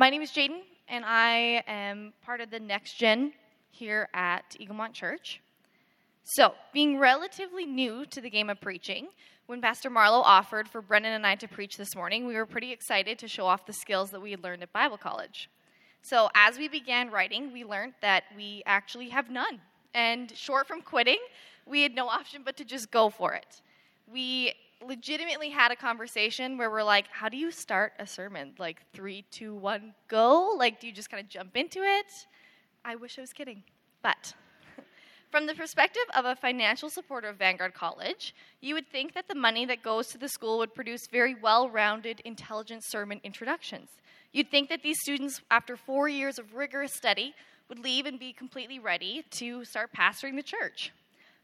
my name is Jaden, and I am part of the Next Gen here at Eaglemont Church. So, being relatively new to the game of preaching, when Pastor Marlowe offered for Brennan and I to preach this morning, we were pretty excited to show off the skills that we had learned at Bible college. So, as we began writing, we learned that we actually have none. And short from quitting, we had no option but to just go for it. We legitimately had a conversation where we're like, how do you start a sermon? Like, three, two, one, go? Like, do you just kind of jump into it? I wish I was kidding. But from the perspective of a financial supporter of Vanguard College, you would think that the money that goes to the school would produce very well rounded, intelligent sermon introductions. You'd think that these students, after four years of rigorous study, would leave and be completely ready to start pastoring the church.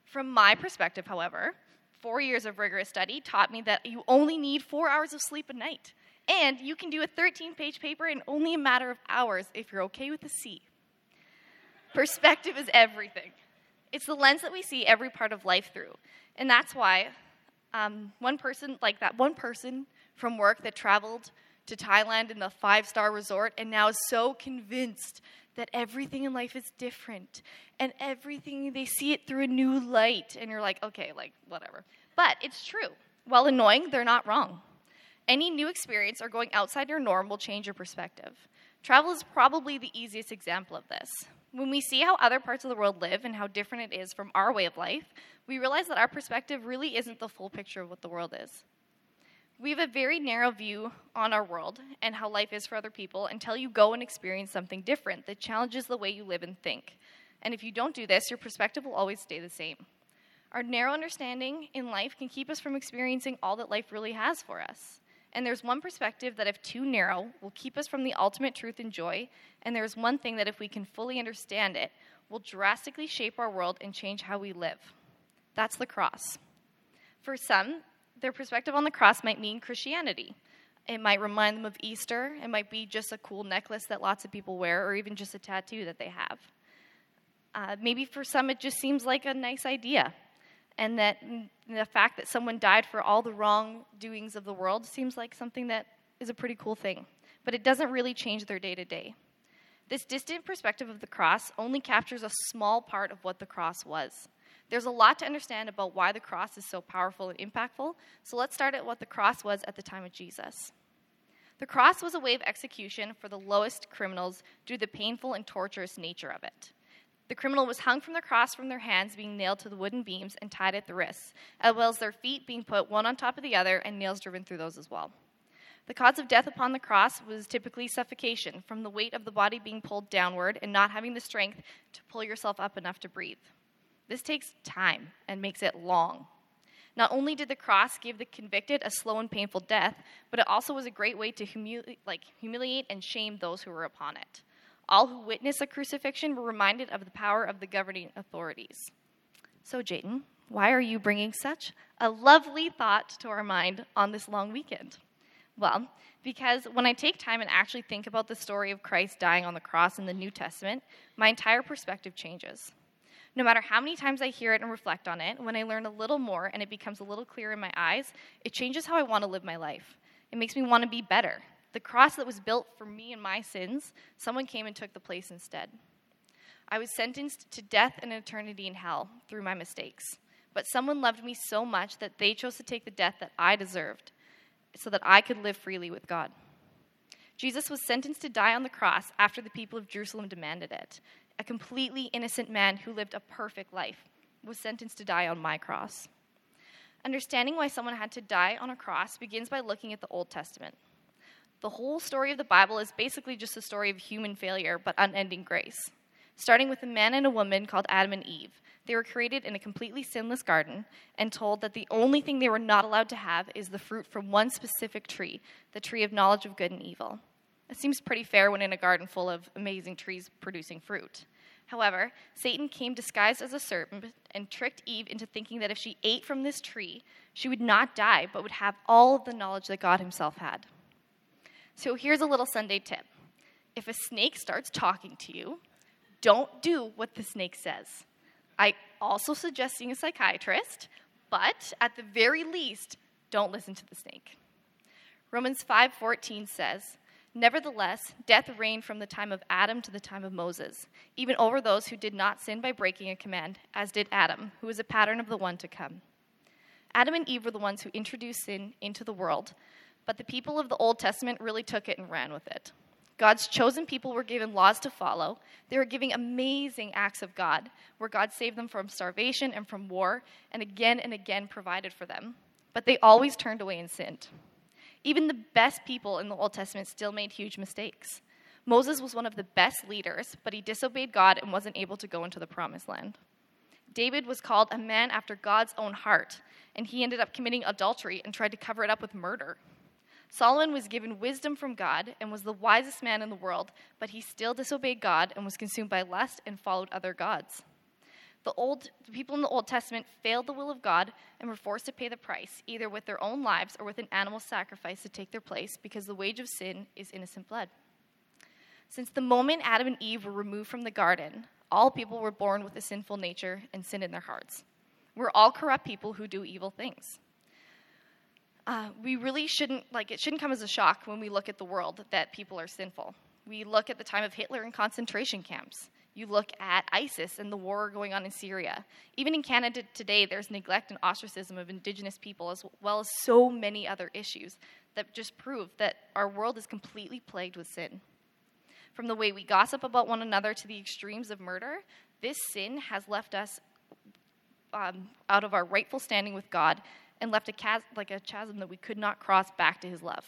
From my perspective, however, four years of rigorous study taught me that you only need four hours of sleep a night. And you can do a 13 page paper in only a matter of hours if you're okay with the C. Perspective is everything. It's the lens that we see every part of life through. And that's why um, one person, like that one person from work that traveled to Thailand in the five star resort and now is so convinced that everything in life is different and everything they see it through a new light and you're like okay like whatever. But it's true. While annoying they're not wrong. Any new experience or going outside your norm will change your perspective. Travel is probably the easiest example of this. When we see how other parts of the world live and how different it is from our way of life we realize that our perspective really isn't the full picture of what the world is we have a very narrow view on our world and how life is for other people until you go and experience something different that challenges the way you live and think. And if you don't do this, your perspective will always stay the same. Our narrow understanding in life can keep us from experiencing all that life really has for us. And there's one perspective that, if too narrow, will keep us from the ultimate truth and joy. And there's one thing that, if we can fully understand it, will drastically shape our world and change how we live. That's the cross. For some, their perspective on the cross might mean Christianity. It might remind them of Easter. It might be just a cool necklace that lots of people wear, or even just a tattoo that they have. Uh, maybe for some, it just seems like a nice idea. And that the fact that someone died for all the wrongdoings of the world seems like something that is a pretty cool thing. But it doesn't really change their day to day. This distant perspective of the cross only captures a small part of what the cross was. There's a lot to understand about why the cross is so powerful and impactful, so let's start at what the cross was at the time of Jesus. The cross was a way of execution for the lowest criminals due to the painful and torturous nature of it. The criminal was hung from the cross from their hands being nailed to the wooden beams and tied at the wrists, as well as their feet being put one on top of the other and nails driven through those as well. The cause of death upon the cross was typically suffocation from the weight of the body being pulled downward and not having the strength to pull yourself up enough to breathe. This takes time and makes it long. Not only did the cross give the convicted a slow and painful death, but it also was a great way to humili- like, humiliate and shame those who were upon it. All who witnessed a crucifixion were reminded of the power of the governing authorities. So, Jayden, why are you bringing such a lovely thought to our mind on this long weekend? Well, because when I take time and actually think about the story of Christ dying on the cross in the New Testament, my entire perspective changes. No matter how many times I hear it and reflect on it, when I learn a little more and it becomes a little clearer in my eyes, it changes how I want to live my life. It makes me want to be better. The cross that was built for me and my sins, someone came and took the place instead. I was sentenced to death and eternity in hell through my mistakes. But someone loved me so much that they chose to take the death that I deserved so that I could live freely with God. Jesus was sentenced to die on the cross after the people of Jerusalem demanded it a completely innocent man who lived a perfect life, was sentenced to die on my cross. Understanding why someone had to die on a cross begins by looking at the Old Testament. The whole story of the Bible is basically just a story of human failure but unending grace. Starting with a man and a woman called Adam and Eve. They were created in a completely sinless garden and told that the only thing they were not allowed to have is the fruit from one specific tree, the tree of knowledge of good and evil. It seems pretty fair when in a garden full of amazing trees producing fruit. However, Satan came disguised as a serpent and tricked Eve into thinking that if she ate from this tree, she would not die, but would have all of the knowledge that God Himself had. So here's a little Sunday tip if a snake starts talking to you, don't do what the snake says. I also suggest seeing a psychiatrist, but at the very least, don't listen to the snake. Romans 5:14 says, Nevertheless, death reigned from the time of Adam to the time of Moses, even over those who did not sin by breaking a command, as did Adam, who is a pattern of the one to come. Adam and Eve were the ones who introduced sin into the world, but the people of the Old Testament really took it and ran with it. God's chosen people were given laws to follow. They were giving amazing acts of God, where God saved them from starvation and from war, and again and again provided for them. But they always turned away and sinned. Even the best people in the Old Testament still made huge mistakes. Moses was one of the best leaders, but he disobeyed God and wasn't able to go into the promised land. David was called a man after God's own heart, and he ended up committing adultery and tried to cover it up with murder. Solomon was given wisdom from God and was the wisest man in the world, but he still disobeyed God and was consumed by lust and followed other gods. The, old, the people in the Old Testament failed the will of God and were forced to pay the price, either with their own lives or with an animal sacrifice to take their place, because the wage of sin is innocent blood. Since the moment Adam and Eve were removed from the garden, all people were born with a sinful nature and sin in their hearts. We're all corrupt people who do evil things. Uh, we really shouldn't, like, it shouldn't come as a shock when we look at the world that people are sinful. We look at the time of Hitler in concentration camps. You look at ISIS and the war going on in Syria. Even in Canada today, there's neglect and ostracism of Indigenous people, as well as so many other issues that just prove that our world is completely plagued with sin. From the way we gossip about one another to the extremes of murder, this sin has left us um, out of our rightful standing with God and left a chas- like a chasm that we could not cross back to His love.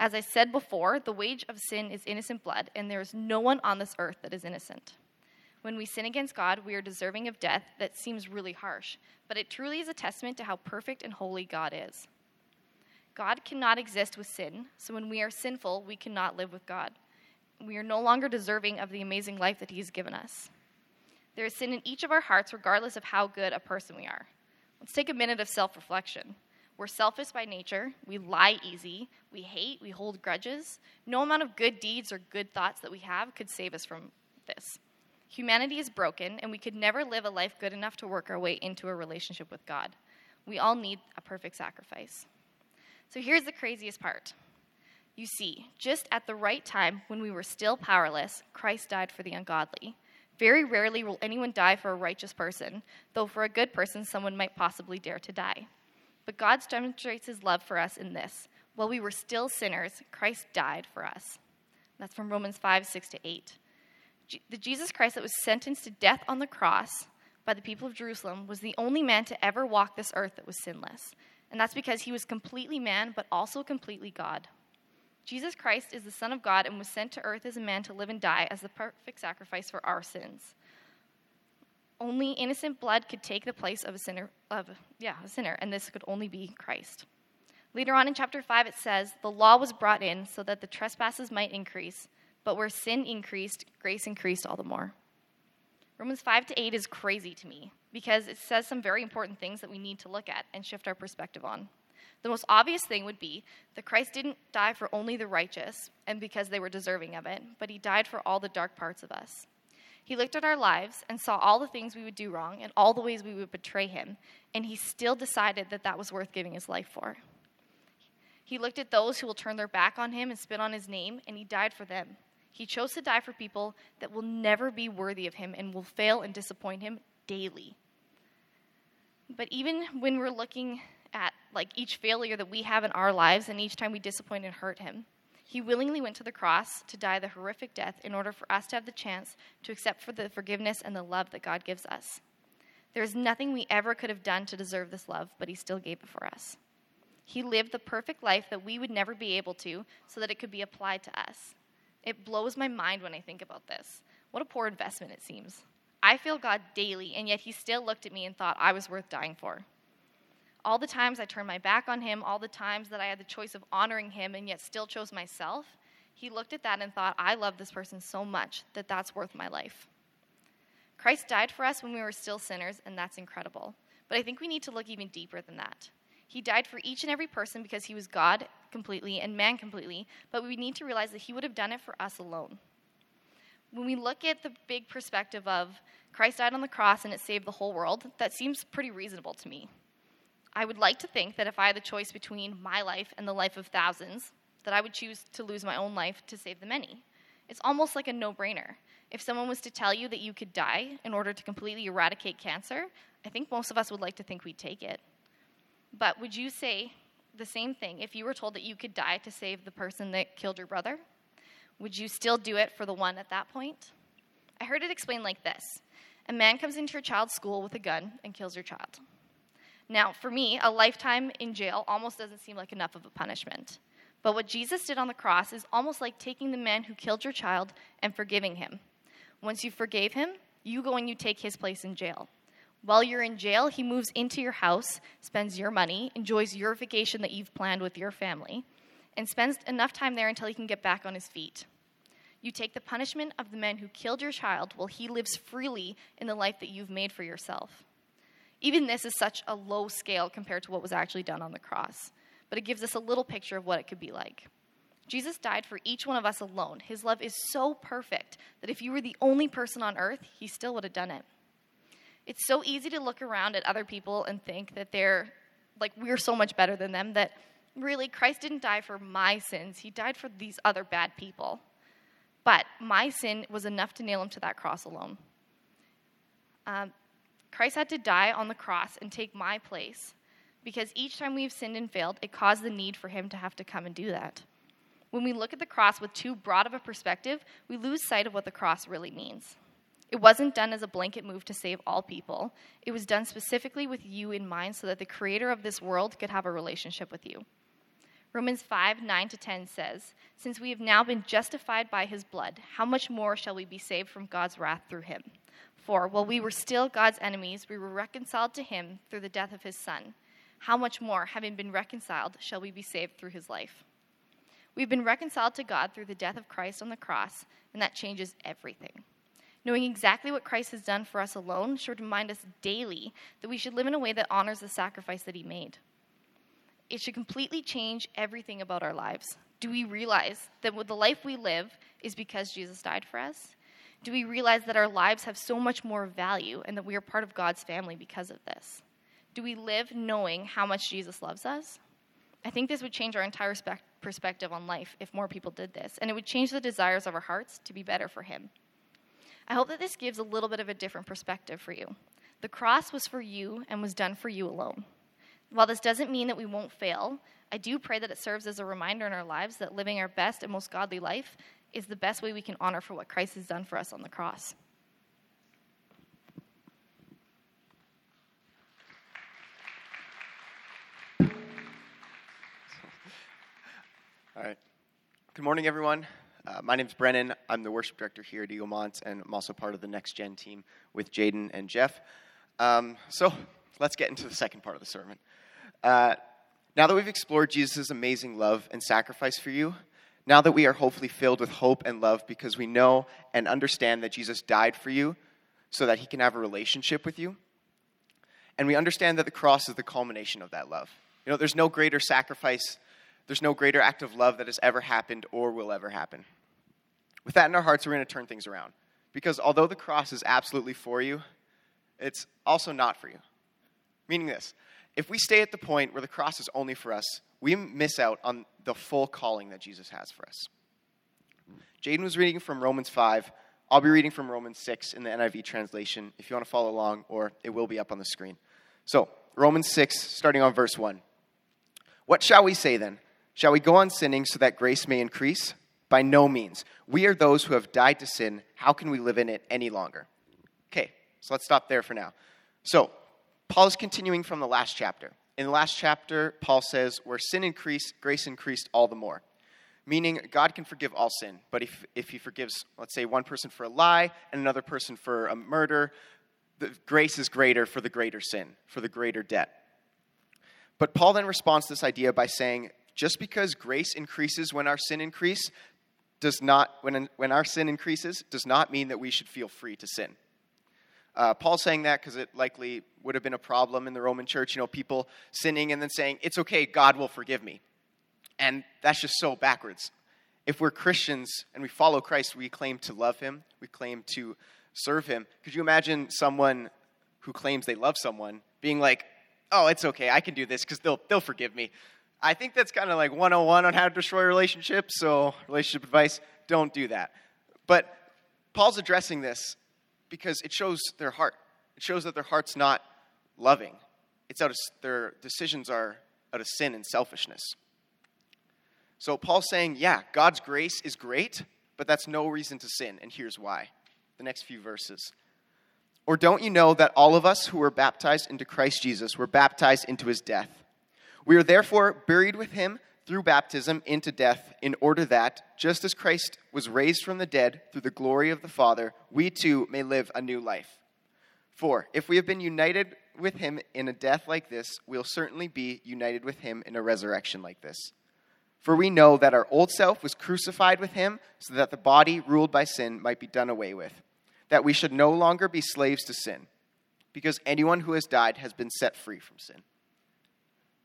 As I said before, the wage of sin is innocent blood, and there is no one on this earth that is innocent. When we sin against God, we are deserving of death that seems really harsh, but it truly is a testament to how perfect and holy God is. God cannot exist with sin, so when we are sinful, we cannot live with God. We are no longer deserving of the amazing life that He has given us. There is sin in each of our hearts, regardless of how good a person we are. Let's take a minute of self reflection. We're selfish by nature. We lie easy. We hate. We hold grudges. No amount of good deeds or good thoughts that we have could save us from this. Humanity is broken, and we could never live a life good enough to work our way into a relationship with God. We all need a perfect sacrifice. So here's the craziest part. You see, just at the right time, when we were still powerless, Christ died for the ungodly. Very rarely will anyone die for a righteous person, though for a good person, someone might possibly dare to die. But God demonstrates his love for us in this. While we were still sinners, Christ died for us. That's from Romans 5 6 to 8. The Jesus Christ that was sentenced to death on the cross by the people of Jerusalem was the only man to ever walk this earth that was sinless. And that's because he was completely man, but also completely God. Jesus Christ is the Son of God and was sent to earth as a man to live and die as the perfect sacrifice for our sins. Only innocent blood could take the place of a sinner, of yeah, a sinner, and this could only be Christ. Later on in chapter 5, it says, The law was brought in so that the trespasses might increase, but where sin increased, grace increased all the more. Romans 5 to 8 is crazy to me because it says some very important things that we need to look at and shift our perspective on. The most obvious thing would be that Christ didn't die for only the righteous and because they were deserving of it, but he died for all the dark parts of us. He looked at our lives and saw all the things we would do wrong and all the ways we would betray him, and he still decided that that was worth giving his life for. He looked at those who will turn their back on him and spit on his name, and he died for them. He chose to die for people that will never be worthy of him and will fail and disappoint him daily. But even when we're looking at like each failure that we have in our lives and each time we disappoint and hurt him, he willingly went to the cross to die the horrific death in order for us to have the chance to accept for the forgiveness and the love that God gives us. There is nothing we ever could have done to deserve this love, but he still gave it for us. He lived the perfect life that we would never be able to so that it could be applied to us. It blows my mind when I think about this. What a poor investment it seems. I feel God daily, and yet he still looked at me and thought I was worth dying for. All the times I turned my back on him, all the times that I had the choice of honoring him and yet still chose myself, he looked at that and thought, I love this person so much that that's worth my life. Christ died for us when we were still sinners, and that's incredible. But I think we need to look even deeper than that. He died for each and every person because he was God completely and man completely, but we need to realize that he would have done it for us alone. When we look at the big perspective of Christ died on the cross and it saved the whole world, that seems pretty reasonable to me. I would like to think that if I had the choice between my life and the life of thousands, that I would choose to lose my own life to save the many. It's almost like a no brainer. If someone was to tell you that you could die in order to completely eradicate cancer, I think most of us would like to think we'd take it. But would you say the same thing if you were told that you could die to save the person that killed your brother? Would you still do it for the one at that point? I heard it explained like this A man comes into your child's school with a gun and kills your child. Now, for me, a lifetime in jail almost doesn't seem like enough of a punishment. But what Jesus did on the cross is almost like taking the man who killed your child and forgiving him. Once you forgave him, you go and you take his place in jail. While you're in jail, he moves into your house, spends your money, enjoys your vacation that you've planned with your family, and spends enough time there until he can get back on his feet. You take the punishment of the man who killed your child while he lives freely in the life that you've made for yourself. Even this is such a low scale compared to what was actually done on the cross, but it gives us a little picture of what it could be like. Jesus died for each one of us alone. His love is so perfect that if you were the only person on earth, he still would have done it. It's so easy to look around at other people and think that they're like we're so much better than them that really Christ didn't die for my sins. He died for these other bad people. But my sin was enough to nail him to that cross alone. Um, Christ had to die on the cross and take my place because each time we've sinned and failed, it caused the need for him to have to come and do that. When we look at the cross with too broad of a perspective, we lose sight of what the cross really means. It wasn't done as a blanket move to save all people. It was done specifically with you in mind so that the creator of this world could have a relationship with you. Romans 5 9 to 10 says, Since we have now been justified by his blood, how much more shall we be saved from God's wrath through him? For while we were still God's enemies, we were reconciled to him through the death of his Son. How much more, having been reconciled, shall we be saved through his life? We've been reconciled to God through the death of Christ on the cross, and that changes everything. Knowing exactly what Christ has done for us alone should remind us daily that we should live in a way that honors the sacrifice that he made. It should completely change everything about our lives. Do we realize that the life we live is because Jesus died for us? Do we realize that our lives have so much more value and that we are part of God's family because of this? Do we live knowing how much Jesus loves us? I think this would change our entire perspective on life if more people did this, and it would change the desires of our hearts to be better for Him. I hope that this gives a little bit of a different perspective for you. The cross was for you and was done for you alone. While this doesn't mean that we won't fail, I do pray that it serves as a reminder in our lives that living our best and most godly life is the best way we can honor for what Christ has done for us on the cross. All right. Good morning, everyone. Uh, my name is Brennan. I'm the worship director here at Eagle Eaglemont, and I'm also part of the Next Gen team with Jaden and Jeff. Um, so let's get into the second part of the sermon. Uh, now that we've explored Jesus' amazing love and sacrifice for you, now that we are hopefully filled with hope and love because we know and understand that Jesus died for you so that he can have a relationship with you, and we understand that the cross is the culmination of that love. You know, there's no greater sacrifice there's no greater act of love that has ever happened or will ever happen. With that in our hearts, we're going to turn things around. Because although the cross is absolutely for you, it's also not for you. Meaning this if we stay at the point where the cross is only for us, we miss out on the full calling that Jesus has for us. Jaden was reading from Romans 5. I'll be reading from Romans 6 in the NIV translation if you want to follow along, or it will be up on the screen. So, Romans 6, starting on verse 1. What shall we say then? Shall we go on sinning so that grace may increase? By no means. We are those who have died to sin. How can we live in it any longer? Okay, so let's stop there for now. So, Paul is continuing from the last chapter. In the last chapter, Paul says, Where sin increased, grace increased all the more. Meaning, God can forgive all sin, but if, if he forgives, let's say, one person for a lie and another person for a murder, the grace is greater for the greater sin, for the greater debt. But Paul then responds to this idea by saying, just because grace increases when our sin increase does not when, when our sin increases does not mean that we should feel free to sin uh, paul's saying that because it likely would have been a problem in the roman church you know people sinning and then saying it's okay god will forgive me and that's just so backwards if we're christians and we follow christ we claim to love him we claim to serve him could you imagine someone who claims they love someone being like oh it's okay i can do this because they'll, they'll forgive me I think that's kind of like 101 on how to destroy relationships. So, relationship advice, don't do that. But Paul's addressing this because it shows their heart. It shows that their heart's not loving. It's out of their decisions are out of sin and selfishness. So Paul's saying, yeah, God's grace is great, but that's no reason to sin, and here's why. The next few verses. Or don't you know that all of us who were baptized into Christ Jesus were baptized into his death? We are therefore buried with him through baptism into death, in order that, just as Christ was raised from the dead through the glory of the Father, we too may live a new life. For if we have been united with him in a death like this, we'll certainly be united with him in a resurrection like this. For we know that our old self was crucified with him so that the body ruled by sin might be done away with, that we should no longer be slaves to sin, because anyone who has died has been set free from sin.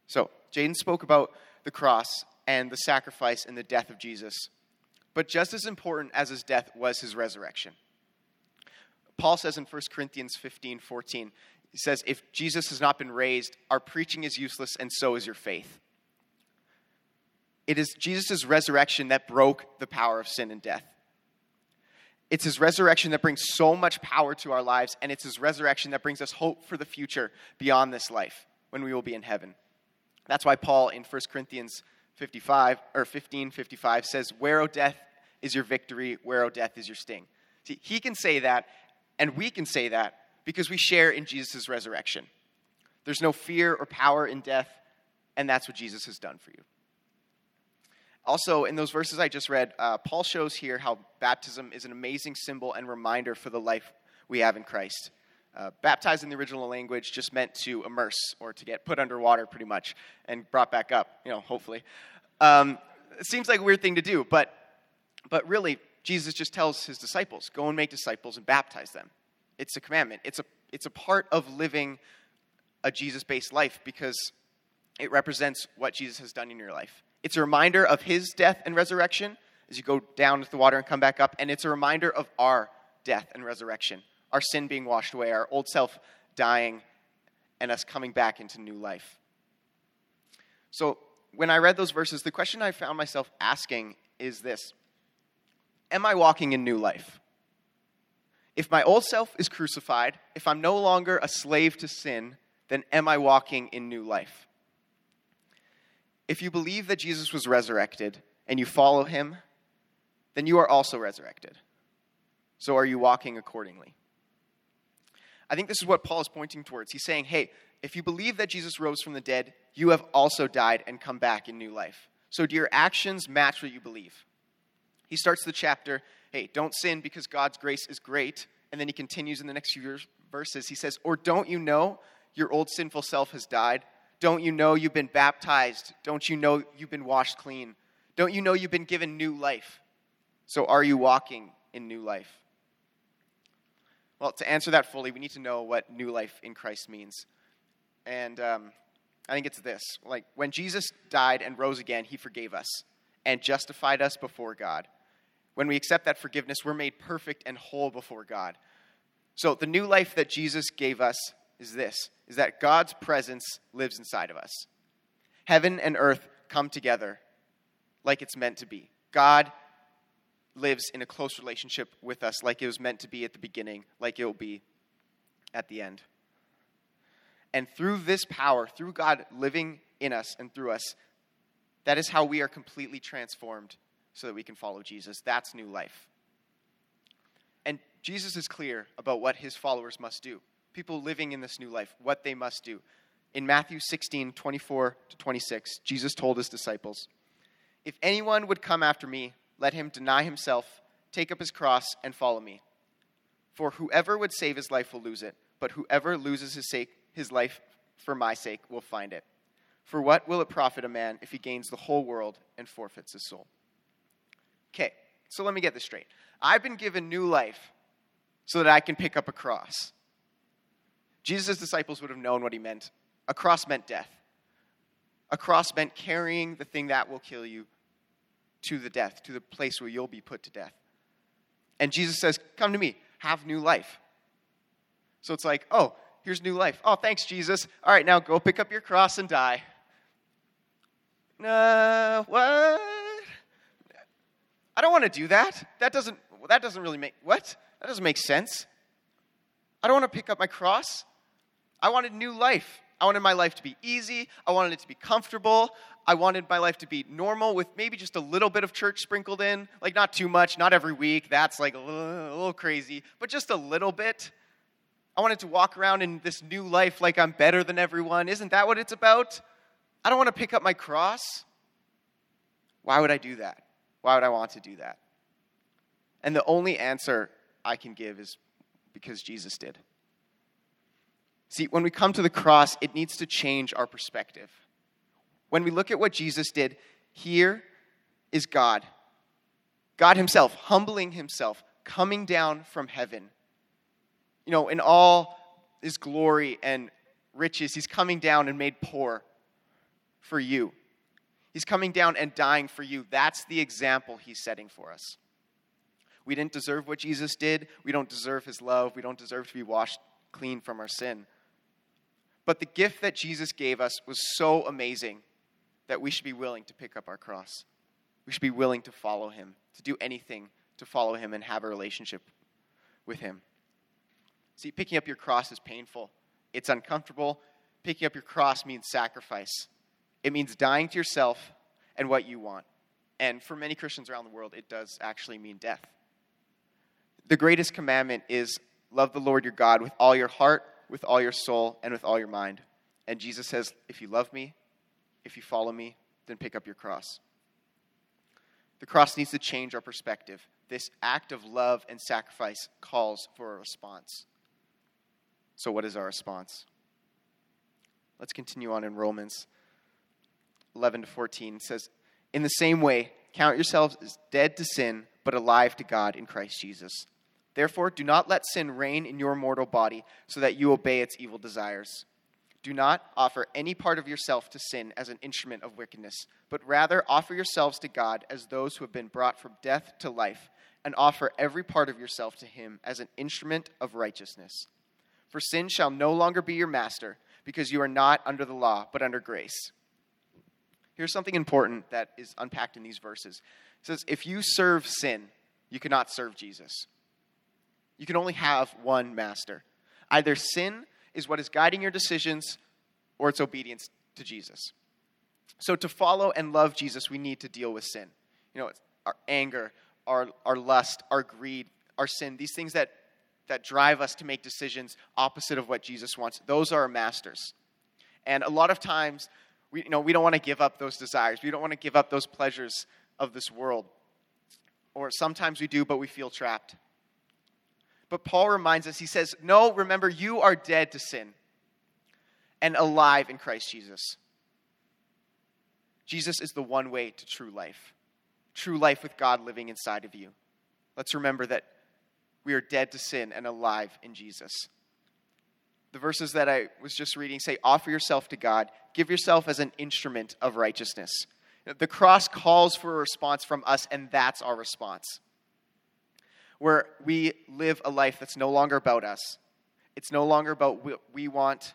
So, Jaden spoke about the cross and the sacrifice and the death of Jesus. But just as important as his death was his resurrection. Paul says in 1 Corinthians 15 14, he says, If Jesus has not been raised, our preaching is useless, and so is your faith. It is Jesus' resurrection that broke the power of sin and death. It's his resurrection that brings so much power to our lives, and it's his resurrection that brings us hope for the future beyond this life when we will be in heaven. That's why Paul in 1 Corinthians 55 or 15 55 says, Where, O death, is your victory? Where, O death, is your sting? See, he can say that, and we can say that because we share in Jesus' resurrection. There's no fear or power in death, and that's what Jesus has done for you. Also, in those verses I just read, uh, Paul shows here how baptism is an amazing symbol and reminder for the life we have in Christ. Uh, baptized in the original language just meant to immerse or to get put underwater, pretty much, and brought back up, you know, hopefully. Um, it seems like a weird thing to do, but, but really, Jesus just tells his disciples go and make disciples and baptize them. It's a commandment, it's a, it's a part of living a Jesus based life because it represents what Jesus has done in your life. It's a reminder of his death and resurrection as you go down to the water and come back up, and it's a reminder of our death and resurrection our sin being washed away, our old self dying, and us coming back into new life. So, when I read those verses, the question I found myself asking is this Am I walking in new life? If my old self is crucified, if I'm no longer a slave to sin, then am I walking in new life? If you believe that Jesus was resurrected and you follow him, then you are also resurrected. So are you walking accordingly? I think this is what Paul is pointing towards. He's saying, hey, if you believe that Jesus rose from the dead, you have also died and come back in new life. So do your actions match what you believe? He starts the chapter, hey, don't sin because God's grace is great. And then he continues in the next few verses. He says, or don't you know your old sinful self has died? Don't you know you've been baptized? Don't you know you've been washed clean? Don't you know you've been given new life? So are you walking in new life? Well, to answer that fully, we need to know what new life in Christ means. And um, I think it's this like, when Jesus died and rose again, he forgave us and justified us before God. When we accept that forgiveness, we're made perfect and whole before God. So, the new life that Jesus gave us is this is that God's presence lives inside of us. Heaven and earth come together like it's meant to be. God lives in a close relationship with us like it was meant to be at the beginning, like it will be at the end. And through this power, through God living in us and through us, that is how we are completely transformed so that we can follow Jesus. That's new life. And Jesus is clear about what his followers must do. People living in this new life, what they must do. In Matthew 16, 24 to 26, Jesus told his disciples, If anyone would come after me, let him deny himself, take up his cross, and follow me. For whoever would save his life will lose it, but whoever loses his, sake, his life for my sake will find it. For what will it profit a man if he gains the whole world and forfeits his soul? Okay, so let me get this straight. I've been given new life so that I can pick up a cross. Jesus' disciples would have known what he meant. A cross meant death. A cross meant carrying the thing that will kill you to the death, to the place where you'll be put to death. And Jesus says, Come to me, have new life. So it's like, Oh, here's new life. Oh, thanks, Jesus. All right, now go pick up your cross and die. uh, what? I don't want to do that. That doesn't, well, that doesn't really make, what? That doesn't make sense. I don't want to pick up my cross. I wanted new life. I wanted my life to be easy. I wanted it to be comfortable. I wanted my life to be normal with maybe just a little bit of church sprinkled in. Like, not too much, not every week. That's like a little, crazy, but just a little bit. I wanted to walk around in this new life like I'm better than everyone. Isn't that what it's about? I don't want to pick up my cross. Why would I do that? Why would I want to do that? And the only answer I can give is because Jesus did. See, when we come to the cross, it needs to change our perspective. When we look at what Jesus did, here is God. God Himself, humbling Himself, coming down from heaven. You know, in all His glory and riches, He's coming down and made poor for you. He's coming down and dying for you. That's the example He's setting for us. We didn't deserve what Jesus did. We don't deserve His love. We don't deserve to be washed clean from our sin. But the gift that Jesus gave us was so amazing that we should be willing to pick up our cross. We should be willing to follow him, to do anything to follow him and have a relationship with him. See, picking up your cross is painful, it's uncomfortable. Picking up your cross means sacrifice, it means dying to yourself and what you want. And for many Christians around the world, it does actually mean death. The greatest commandment is love the Lord your God with all your heart, with all your soul, and with all your mind. And Jesus says, if you love me, if you follow me, then pick up your cross. The cross needs to change our perspective. This act of love and sacrifice calls for a response. So, what is our response? Let's continue on in Romans 11 to 14. It says, In the same way, count yourselves as dead to sin, but alive to God in Christ Jesus. Therefore, do not let sin reign in your mortal body, so that you obey its evil desires. Do not offer any part of yourself to sin as an instrument of wickedness, but rather offer yourselves to God as those who have been brought from death to life, and offer every part of yourself to Him as an instrument of righteousness. For sin shall no longer be your master, because you are not under the law, but under grace. Here's something important that is unpacked in these verses. It says, If you serve sin, you cannot serve Jesus. You can only have one master. Either sin is what is guiding your decisions or it's obedience to Jesus. So, to follow and love Jesus, we need to deal with sin. You know, our anger, our, our lust, our greed, our sin, these things that, that drive us to make decisions opposite of what Jesus wants, those are our masters. And a lot of times, we, you know, we don't want to give up those desires. We don't want to give up those pleasures of this world. Or sometimes we do, but we feel trapped. But Paul reminds us, he says, No, remember, you are dead to sin and alive in Christ Jesus. Jesus is the one way to true life, true life with God living inside of you. Let's remember that we are dead to sin and alive in Jesus. The verses that I was just reading say, Offer yourself to God, give yourself as an instrument of righteousness. The cross calls for a response from us, and that's our response where we live a life that's no longer about us. It's no longer about what we want,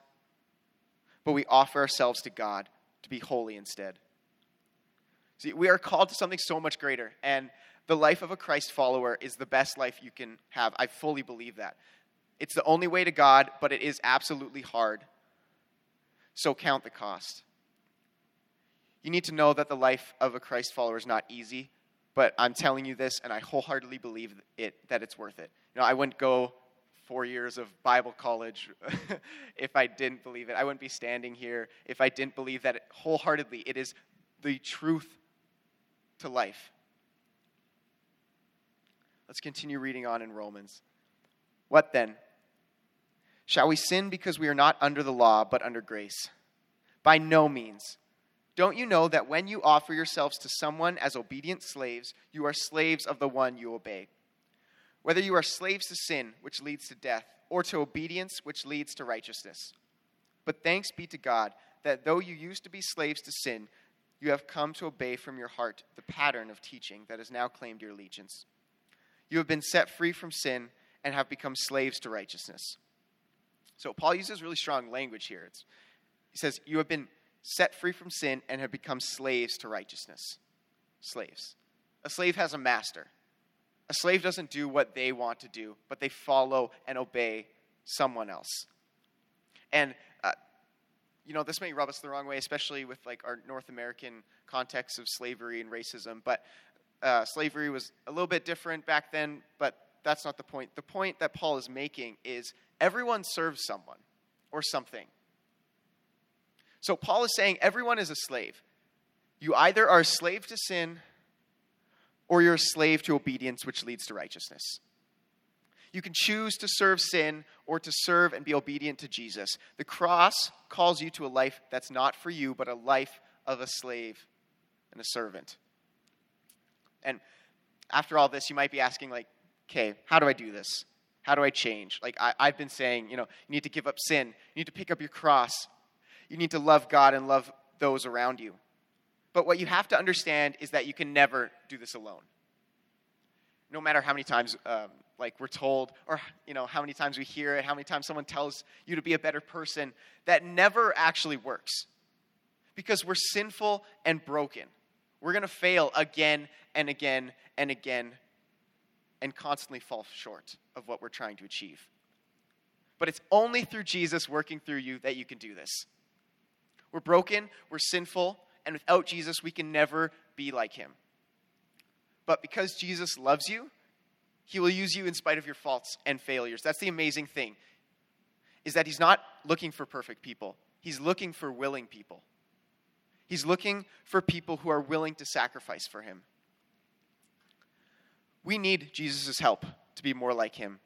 but we offer ourselves to God to be holy instead. See, we are called to something so much greater, and the life of a Christ follower is the best life you can have. I fully believe that. It's the only way to God, but it is absolutely hard. So count the cost. You need to know that the life of a Christ follower is not easy, but I'm telling you this, and I wholeheartedly believe it that it's worth it. You know, I wouldn't go four years of Bible college if I didn't believe it. I wouldn't be standing here if I didn't believe that it, wholeheartedly it is the truth to life. Let's continue reading on in Romans. What then? Shall we sin because we are not under the law, but under grace? By no means. Don't you know that when you offer yourselves to someone as obedient slaves, you are slaves of the one you obey? Whether you are slaves to sin, which leads to death, or to obedience, which leads to righteousness. But thanks be to God that though you used to be slaves to sin, you have come to obey from your heart the pattern of teaching that has now claimed your allegiance. You have been set free from sin and have become slaves to righteousness. So Paul uses really strong language here. It's, he says, You have been set free from sin, and have become slaves to righteousness. Slaves. A slave has a master. A slave doesn't do what they want to do, but they follow and obey someone else. And uh, you know, this may rub us the wrong way, especially with like our North American context of slavery and racism. But uh, slavery was a little bit different back then, but that's not the point. The point that Paul is making is everyone serves someone or something. So Paul is saying everyone is a slave. You either are a slave to sin or you're a slave to obedience, which leads to righteousness. You can choose to serve sin or to serve and be obedient to Jesus. The cross calls you to a life that's not for you, but a life of a slave and a servant. And after all this, you might be asking, like, okay, how do I do this? How do I change? Like, I, I've been saying, you know, you need to give up sin, you need to pick up your cross, you need to love God and love those around you. But what you have to understand is that you can never do this alone. No matter how many times, um, like we're told, or you know, how many times we hear it, how many times someone tells you to be a better person, that never actually works. Because we're sinful and broken. We're going to fail again and again and again and constantly fall short of what we're trying to achieve. But it's only through Jesus working through you that you can do this. We're broken, we're sinful, and without Jesus, we can never be like him. But because Jesus loves you, he will use you in spite of your faults and failures. That's the amazing thing. Is that he's not looking for perfect people. He's looking for willing people. He's looking for people who are willing to sacrifice for him. We need Jesus' help to be more like him.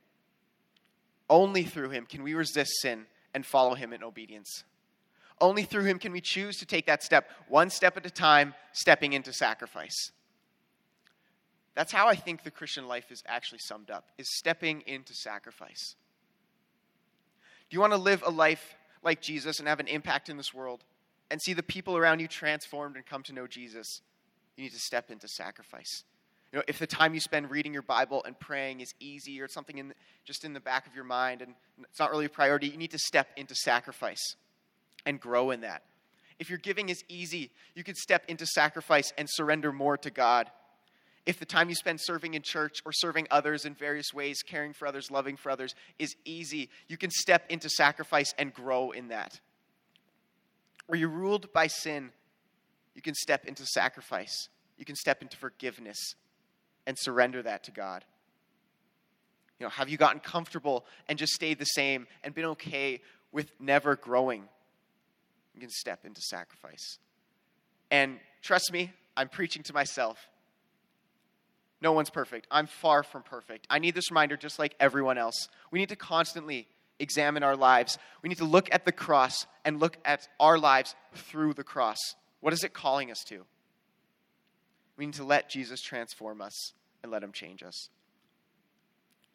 Only through him can we resist sin and follow him in obedience. Only through him can we choose to take that step, one step at a time, stepping into sacrifice. That's how I think the Christian life is actually summed up, is stepping into sacrifice. Do you want to live a life like Jesus and have an impact in this world and see the people around you transformed and come to know Jesus? You need to step into sacrifice. You know, if the time you spend reading your Bible and praying is easy or something in, just in the back of your mind and it's not really a priority, you need to step into sacrifice and grow in that. If your giving is easy, you can step into sacrifice and surrender more to God. If the time you spend serving in church or serving others in various ways, caring for others, loving for others, is easy, you can step into sacrifice and grow in that. Or you're ruled by sin, you can step into sacrifice. You can step into forgiveness and surrender that to God. You know, have you gotten comfortable and just stayed the same and been okay with never growing? You can step into sacrifice. And trust me, I'm preaching to myself. No one's perfect. I'm far from perfect. I need this reminder just like everyone else. We need to constantly examine our lives. We need to look at the cross and look at our lives through the cross. What is it calling us to? We need to let Jesus transform us and let him change us.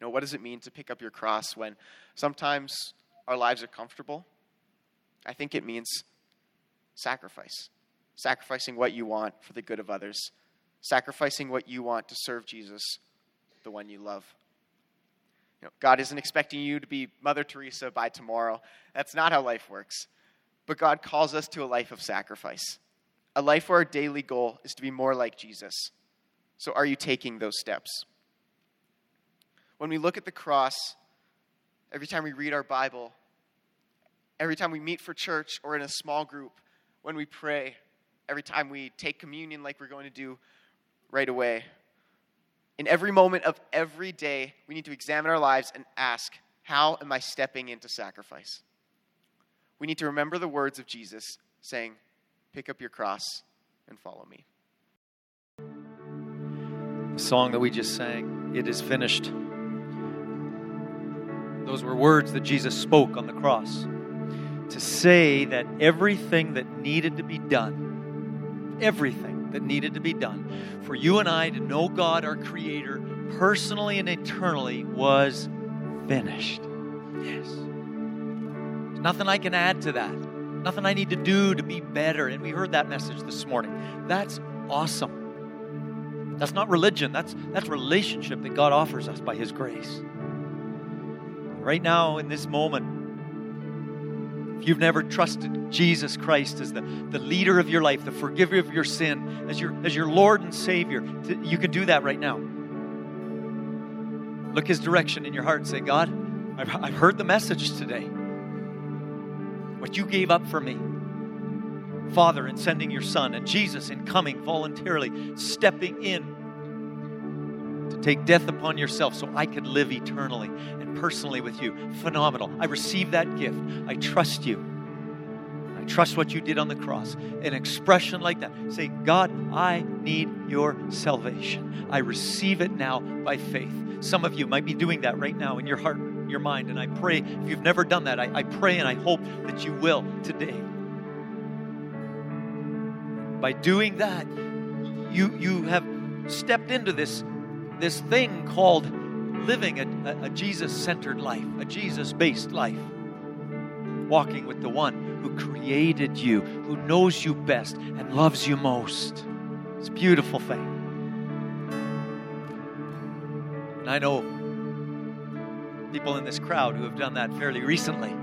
You know, what does it mean to pick up your cross when sometimes our lives are comfortable? I think it means sacrifice. Sacrificing what you want for the good of others. Sacrificing what you want to serve Jesus, the one you love. You know, God isn't expecting you to be Mother Teresa by tomorrow. That's not how life works. But God calls us to a life of sacrifice, a life where our daily goal is to be more like Jesus. So, are you taking those steps? When we look at the cross, every time we read our Bible, every time we meet for church or in a small group, when we pray, every time we take communion like we're going to do right away. In every moment of every day, we need to examine our lives and ask, How am I stepping into sacrifice? We need to remember the words of Jesus saying, Pick up your cross and follow me. The song that we just sang, It is finished. Those were words that Jesus spoke on the cross to say that everything that needed to be done, everything that needed to be done for you and I to know God, our Creator, personally and eternally, was finished. Yes. There's nothing I can add to that. Nothing I need to do to be better. And we heard that message this morning. That's awesome. That's not religion. That's that's relationship that God offers us by His grace. Right now, in this moment, If you've never trusted Jesus Christ as the, the leader of your life, the forgiver of your sin, as your, as your Lord and Savior, you can do that right now. Look His direction in your heart and say, God, I've, I've heard the message today. What you gave up for me. Father, in sending your Son, and Jesus in coming voluntarily, stepping in to take death upon yourself so I could live eternally and personally with you. Phenomenal. I receive that gift. I trust you. I trust what you did on the cross. An expression like that. Say, God, I need your salvation. I receive it now by faith. Some of you might be doing that right now in your heart, your mind. And I pray, if you've never done that, I, I pray and I hope that you will today. By doing that, you, you have stepped into this this thing called living a, a, a Jesus centered life, a Jesus based life. Walking with the one who created you, who knows you best and loves you most. It's a beautiful thing. And I know people in this crowd who have done that fairly recently.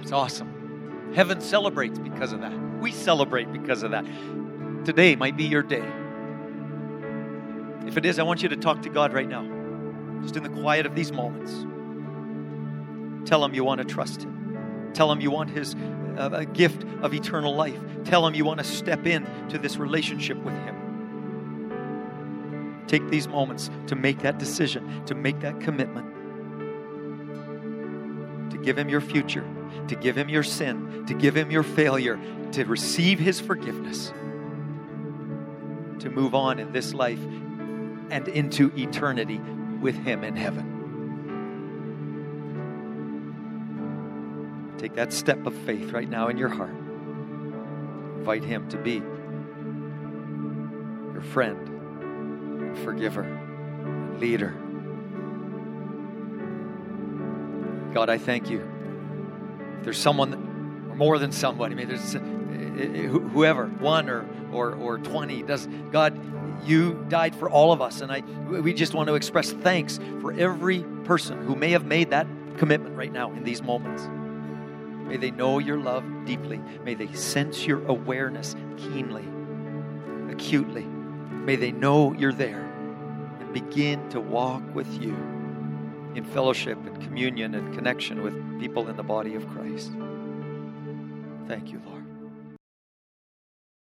It's awesome. Heaven celebrates because of that. We celebrate because of that. Today might be your day. If it is, I want you to talk to God right now, just in the quiet of these moments. Tell Him you want to trust Him. Tell Him you want His uh, gift of eternal life. Tell Him you want to step in to this relationship with Him. Take these moments to make that decision, to make that commitment, to give Him your future, to give Him your sin, to give Him your failure, to receive His forgiveness, to move on in this life and into eternity with Him in heaven. Take that step of faith right now in your heart. Invite Him to be your friend, forgiver, leader. God, I thank you. If there's someone, or more than somebody, I mean, there's uh, whoever, one or, or, or 20, does God, you died for all of us. And I, we just want to express thanks for every person who may have made that commitment right now in these moments. May they know your love deeply. May they sense your awareness keenly, acutely. May they know you're there and begin to walk with you in fellowship and communion and connection with people in the body of Christ. Thank you, Lord.